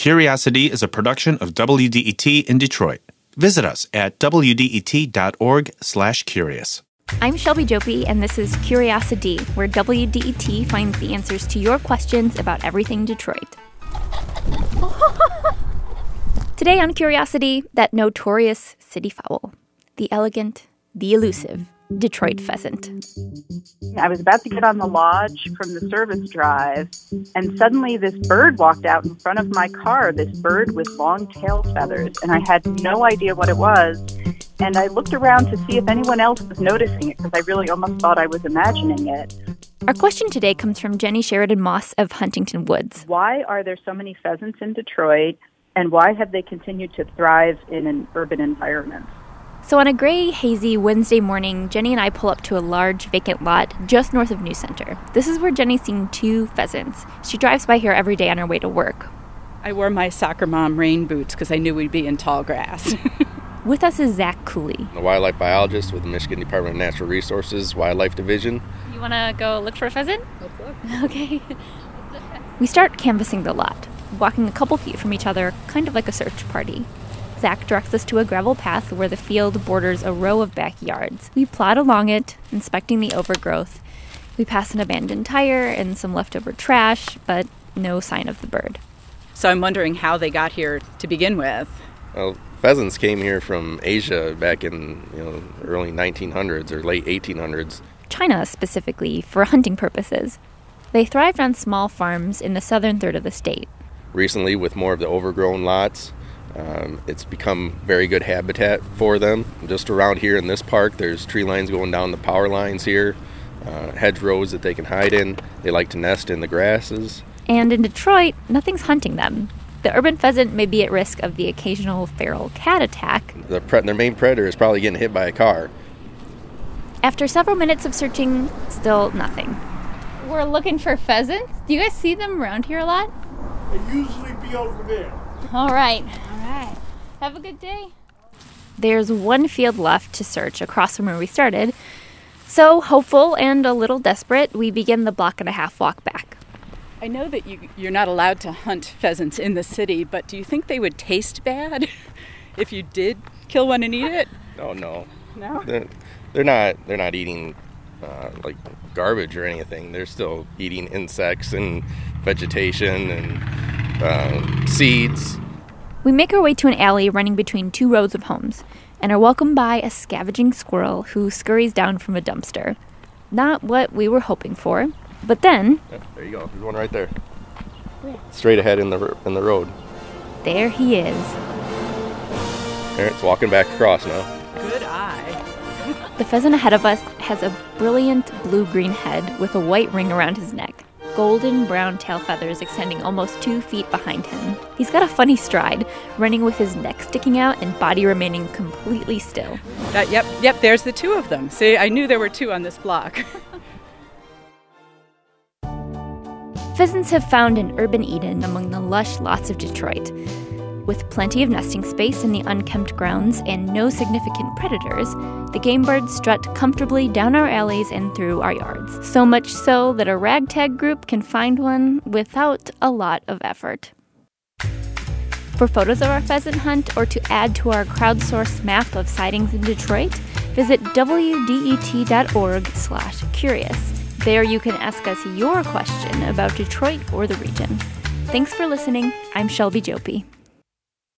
Curiosity is a production of WDET in Detroit. Visit us at wdet.org/curious. I'm Shelby Jouppi, and this is Curiosity, where WDET finds the answers to your questions about everything Detroit. Today on Curiosity, that notorious city fowl, the elegant, the elusive Detroit pheasant. I was about to get on the lodge from the service drive, and suddenly this bird walked out in front of my car, this bird with long tail feathers, and I had no idea what it was. And I looked around to see if anyone else was noticing it because I really almost thought I was imagining it. Our question today comes from Jenny Sheridan Moss of Huntington Woods. Why are there so many pheasants in Detroit, and why have they continued to thrive in an urban environment? So, on a gray, hazy Wednesday morning, Jenny and I pull up to a large vacant lot just north of New Center. This is where Jenny's seen two pheasants. She drives by here every day on her way to work. I wore my soccer mom rain boots because I knew we'd be in tall grass. with us is Zach Cooley, a wildlife biologist with the Michigan Department of Natural Resources Wildlife Division. You want to go look for a pheasant? Let's look. Okay. we start canvassing the lot, walking a couple feet from each other, kind of like a search party. Zach directs us to a gravel path where the field borders a row of backyards. We plod along it, inspecting the overgrowth. We pass an abandoned tire and some leftover trash, but no sign of the bird. So I'm wondering how they got here to begin with. Well, pheasants came here from Asia back in you know early 1900s or late 1800s. China specifically for hunting purposes. They thrived on small farms in the southern third of the state. Recently, with more of the overgrown lots, um, it's become very good habitat for them. Just around here in this park, there's tree lines going down the power lines here, uh, hedgerows that they can hide in. They like to nest in the grasses. And in Detroit, nothing's hunting them. The urban pheasant may be at risk of the occasional feral cat attack. The pre- their main predator is probably getting hit by a car. After several minutes of searching, still nothing. We're looking for pheasants. Do you guys see them around here a lot? They usually be over there. All right. All right. Have a good day. There's one field left to search across from where we started. So, hopeful and a little desperate, we begin the block and a half walk back. I know that you, you're not allowed to hunt pheasants in the city, but do you think they would taste bad if you did kill one and eat it? Oh no. No. They're, they're not. They're not eating uh, like garbage or anything. They're still eating insects and vegetation and uh, seeds. We make our way to an alley running between two rows of homes and are welcomed by a scavenging squirrel who scurries down from a dumpster. Not what we were hoping for, but then. Yeah, there you go. There's one right there. Straight ahead in the in the road. There he is. There, it's walking back across now. Good eye. The pheasant ahead of us has a brilliant blue green head with a white ring around his neck golden brown tail feathers extending almost two feet behind him. He's got a funny stride, running with his neck sticking out and body remaining completely still. Uh, yep, yep, there's the two of them. See, I knew there were two on this block. Pheasants have found an urban Eden among the lush lots of Detroit. With plenty of nesting space in the unkempt grounds and no significant predators, the game birds strut comfortably down our alleys and through our yards. So much so that a ragtag group can find one without a lot of effort. For photos of our pheasant hunt or to add to our crowdsourced map of sightings in Detroit, visit wdet.org/curious. There you can ask us your question about Detroit or the region. Thanks for listening. I'm Shelby Jouppi.